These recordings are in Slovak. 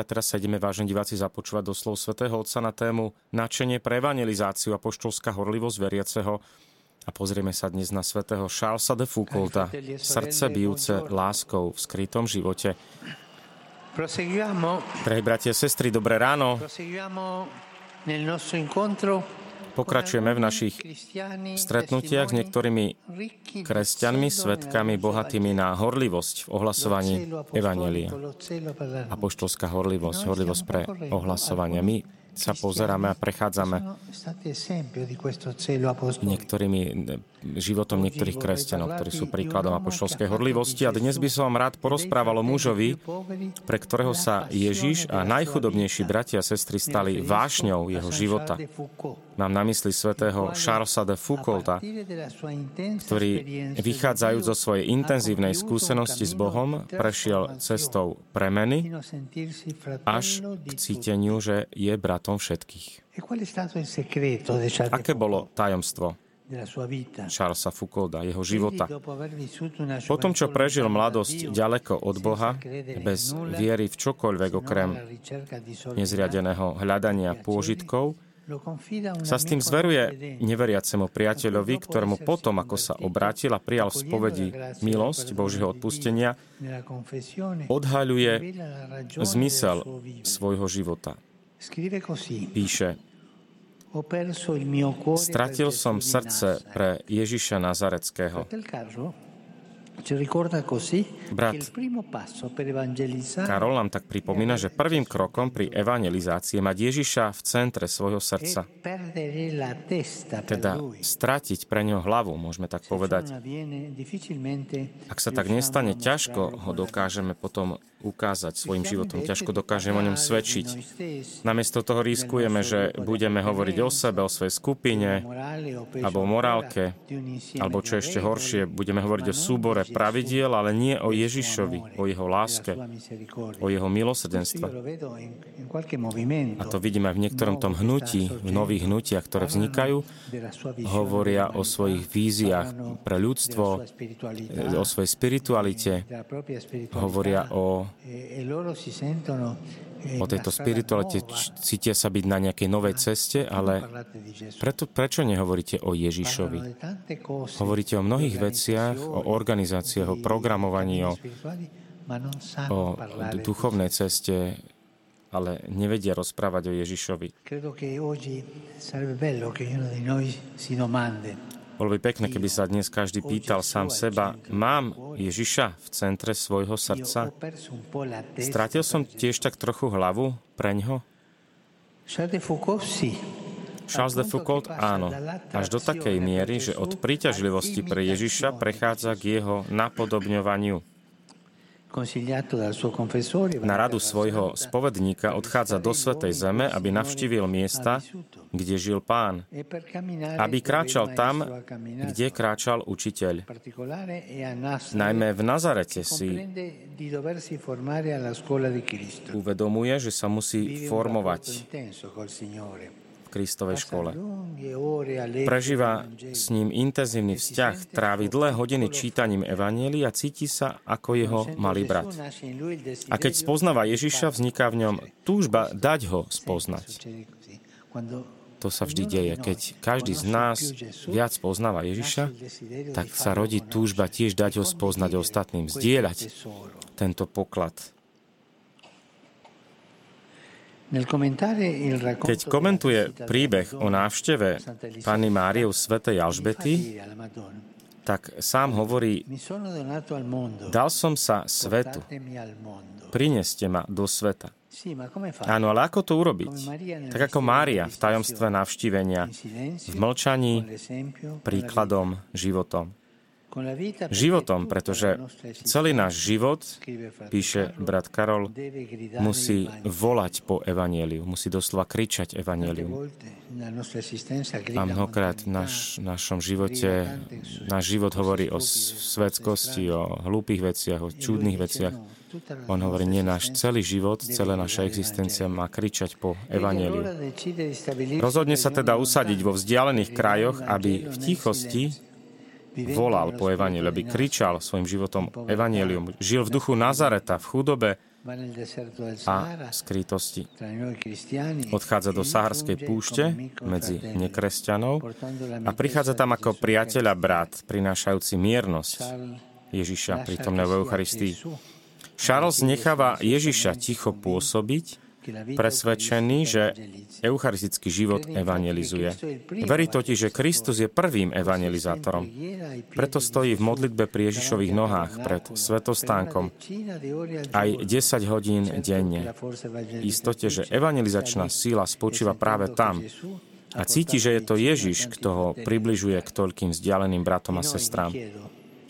A teraz sa ideme, vážení diváci, započúvať do slov svätého Otca na tému načenie pre evangelizáciu a poštolská horlivosť veriaceho. A pozrieme sa dnes na svätého Charlesa de Foucaulta, srdce bijúce láskou v skrytom živote. Drahí bratia a sestry, dobré ráno. Pokračujeme v našich stretnutiach s niektorými kresťanmi, svetkami bohatými na horlivosť v ohlasovaní Evanelia. Apoštolská horlivosť, horlivosť pre ohlasovanie. My sa pozeráme a prechádzame niektorými životom niektorých kresťanov, ktorí sú príkladom apoštolskej horlivosti. A dnes by som vám rád porozprával o mužovi, pre ktorého sa Ježiš a najchudobnejší bratia a sestry stali vášňou jeho života. Mám na mysli svätého Charlesa de Foucaulta, ktorý vychádzajúc zo svojej intenzívnej skúsenosti s Bohom prešiel cestou premeny až k cíteniu, že je bratom všetkých. Aké bolo tajomstvo Charlesa Foucaulda, jeho života. Po tom, čo prežil mladosť ďaleko od Boha, bez viery v čokoľvek okrem nezriadeného hľadania pôžitkov, sa s tým zveruje neveriacemu priateľovi, ktorému potom, ako sa obrátil a prijal v spovedi milosť Božieho odpustenia, odhaľuje zmysel svojho života. Píše, Stratil som srdce pre Ježiša Nazareckého. Brat Karol nám tak pripomína, že prvým krokom pri evangelizácii je mať Ježiša v centre svojho srdca. Teda stratiť pre neho hlavu, môžeme tak povedať. Ak sa tak nestane, ťažko ho dokážeme potom ukázať svojim životom, ťažko dokážeme o ňom svedčiť. Namiesto toho riskujeme, že budeme hovoriť o sebe, o svojej skupine, alebo o morálke, alebo čo ešte horšie, budeme hovoriť o súbore pravidiel, ale nie o Ježišovi, o jeho láske, o jeho milosrdenstve. A to vidíme aj v niektorom tom hnutí, v nových hnutiach, ktoré vznikajú, hovoria o svojich víziách pre ľudstvo, o svojej spiritualite, hovoria o o tejto spiritualite, cítia sa byť na nejakej novej ceste, ale preto, prečo nehovoríte o Ježišovi? Hovoríte o mnohých veciach, o organizáciách, o programovaní, o, o duchovnej ceste, ale nevedia rozprávať o Ježišovi. Bolo by pekné, keby sa dnes každý pýtal sám seba, mám Ježiša v centre svojho srdca? Strátil som tiež tak trochu hlavu preňho? Charles de Foucault áno, až do takej miery, že od príťažlivosti pre Ježiša prechádza k jeho napodobňovaniu. Na radu svojho spovedníka odchádza do Svetej Zeme, aby navštívil miesta, kde žil pán, aby kráčal tam, kde kráčal učiteľ. Najmä v Nazarete si uvedomuje, že sa musí formovať Kristovej škole. Prežíva s ním intenzívny vzťah, trávi dlhé hodiny čítaním Evanielia a cíti sa ako jeho malý brat. A keď spoznáva Ježiša, vzniká v ňom túžba dať ho spoznať. To sa vždy deje. Keď každý z nás viac poznáva Ježiša, tak sa rodí túžba tiež dať ho spoznať ostatným, zdieľať tento poklad keď komentuje príbeh o návšteve Panny Márie u Svetej Alžbety, tak sám hovorí, dal som sa svetu, prineste ma do sveta. Áno, ale ako to urobiť? Tak ako Mária v tajomstve navštívenia, v mlčaní, príkladom, životom životom, pretože celý náš život, píše brat Karol, musí volať po evanieliu, musí doslova kričať evanielium. A mnohokrát v naš, našom živote, náš život hovorí o svetskosti, o hlúpých veciach, o čudných veciach. On hovorí, nie náš celý život, celá naša existencia má kričať po evanieliu. Rozhodne sa teda usadiť vo vzdialených krajoch, aby v tichosti volal po evaníliu, aby kričal svojim životom evanílium. Žil v duchu Nazareta, v chudobe, a skrytosti. Odchádza do Saharskej púšte medzi nekresťanov a prichádza tam ako priateľ a brat, prinášajúci miernosť Ježiša prítomného v Eucharistii. Charles necháva Ježiša ticho pôsobiť presvedčený, že eucharistický život evangelizuje. Verí totiž, že Kristus je prvým evangelizátorom. Preto stojí v modlitbe pri Ježišových nohách pred svetostánkom aj 10 hodín denne. Istote, že evangelizačná síla spočíva práve tam, a cíti, že je to Ježiš, kto ho približuje k toľkým vzdialeným bratom a sestrám.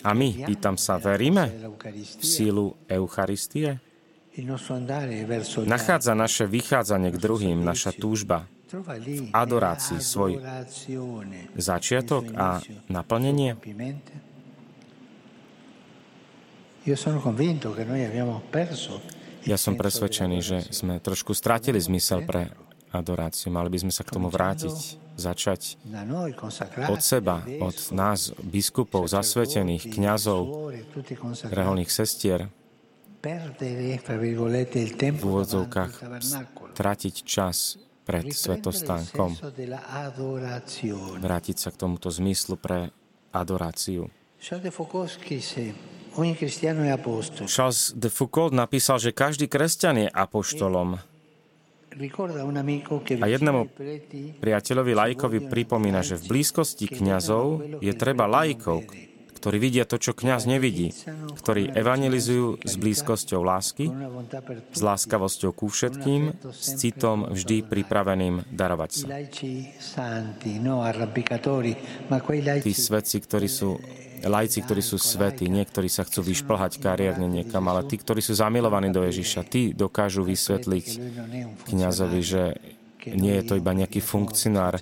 A my, pýtam sa, veríme v sílu Eucharistie? Nachádza naše vychádzanie k druhým, naša túžba v adorácii svoj začiatok a naplnenie? Ja som presvedčený, že sme trošku stratili zmysel pre adoráciu. Mali by sme sa k tomu vrátiť, začať od seba, od nás, biskupov, zasvetených, kňazov, reholných sestier, v úvodzovkách stratiť čas pred svetostánkom, vrátiť sa k tomuto zmyslu pre adoráciu. Charles de Foucault napísal, že každý kresťan je apoštolom. A jednému priateľovi lajkovi pripomína, že v blízkosti kňazov je treba lajkov, ktorí vidia to, čo kňaz nevidí, ktorí evangelizujú s blízkosťou lásky, s láskavosťou ku všetkým, s citom vždy pripraveným darovať sa. Tí svetci, ktorí sú lajci, ktorí sú svetí, niektorí sa chcú vyšplhať kariérne niekam, ale tí, ktorí sú zamilovaní do Ježiša, tí dokážu vysvetliť kňazovi, že nie je to iba nejaký funkcionár,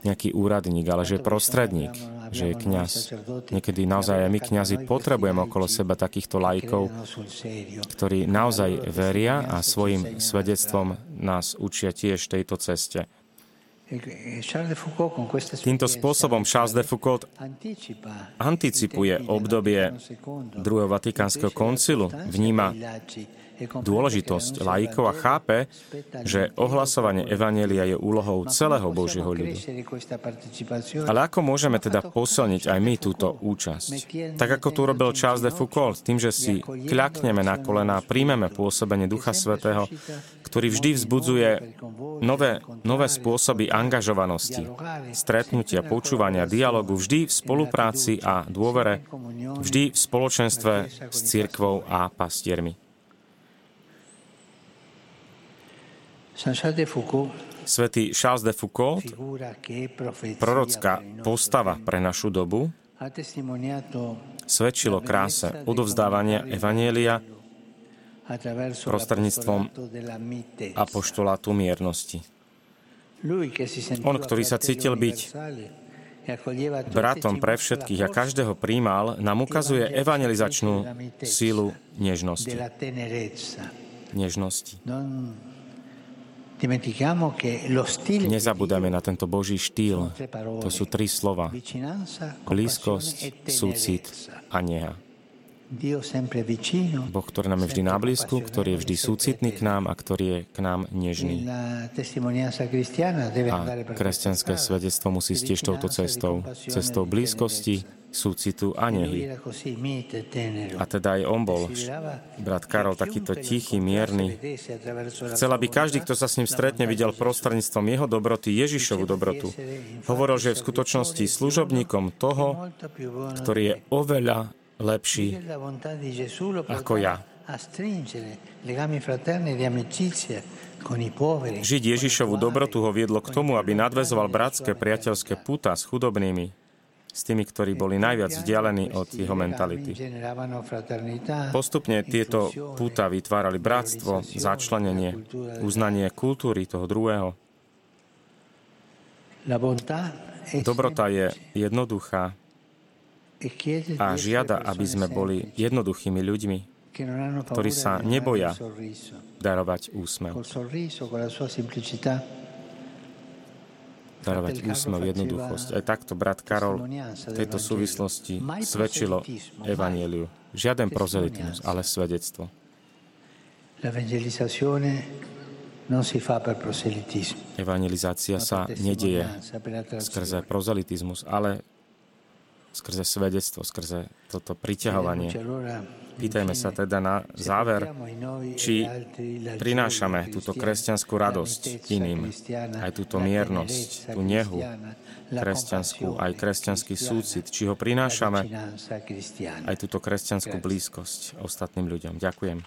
nejaký úradník, ale že je prostredník, že je kňaz. Niekedy naozaj aj my kňazi potrebujeme okolo seba takýchto lajkov, ktorí naozaj veria a svojim svedectvom nás učia tiež tejto ceste. Týmto spôsobom Charles de Foucault anticipuje obdobie druhého Vatikánskeho koncilu, vníma dôležitosť laikov a chápe, že ohlasovanie Evanielia je úlohou celého Božieho ľudu. Ale ako môžeme teda posilniť aj my túto účasť? Tak ako tu robil Charles de Foucault, tým, že si kľakneme na kolená, príjmeme pôsobenie Ducha Svetého, ktorý vždy vzbudzuje nové, nové spôsoby angažovanosti, stretnutia, počúvania, dialogu, vždy v spolupráci a dôvere, vždy v spoločenstve s církvou a pastiermi. Svetý Charles de Foucault, prorocká postava pre našu dobu, svedčilo kráse odovzdávania Evanielia prostredníctvom apoštolátu miernosti. On, ktorý sa cítil byť bratom pre všetkých a každého príjmal, nám ukazuje evangelizačnú sílu nežnosti. Nežnosti. Nezabúdame na tento Boží štýl. To sú tri slova. Blízkosť, súcit a neha. Boh, ktorý nám je vždy na blízku, ktorý je vždy súcitný k nám a ktorý je k nám nežný. A kresťanské svedectvo musí ísť tiež touto cestou. Cestou blízkosti, súcitu a nehy. A teda aj on bol, brat Karol, takýto tichý, mierny. Chcel, aby každý, kto sa s ním stretne, videl prostredníctvom jeho dobroty Ježišovu dobrotu. Hovoril, že je v skutočnosti služobníkom toho, ktorý je oveľa lepší ako ja. Žiť Ježišovu dobrotu ho viedlo k tomu, aby nadvezoval bratské priateľské puta s chudobnými, s tými, ktorí boli najviac vzdialení od jeho mentality. Postupne tieto puta vytvárali bratstvo, začlenenie, uznanie kultúry toho druhého. Dobrota je jednoduchá, a žiada, aby sme boli jednoduchými ľuďmi, ktorí sa neboja darovať úsmev. Darovať úsmev, jednoduchosť. Aj takto brat Karol v tejto súvislosti svedčilo Evangeliu. Žiaden prozelitmus, ale svedectvo. Evangelizácia sa nedieje skrze prozelitizmus, ale skrze svedectvo, skrze toto priťahovanie. Pýtajme sa teda na záver, či prinášame túto kresťanskú radosť iným, aj túto miernosť, tú nehu kresťanskú, aj kresťanský súcit, či ho prinášame aj túto kresťanskú blízkosť ostatným ľuďom. Ďakujem.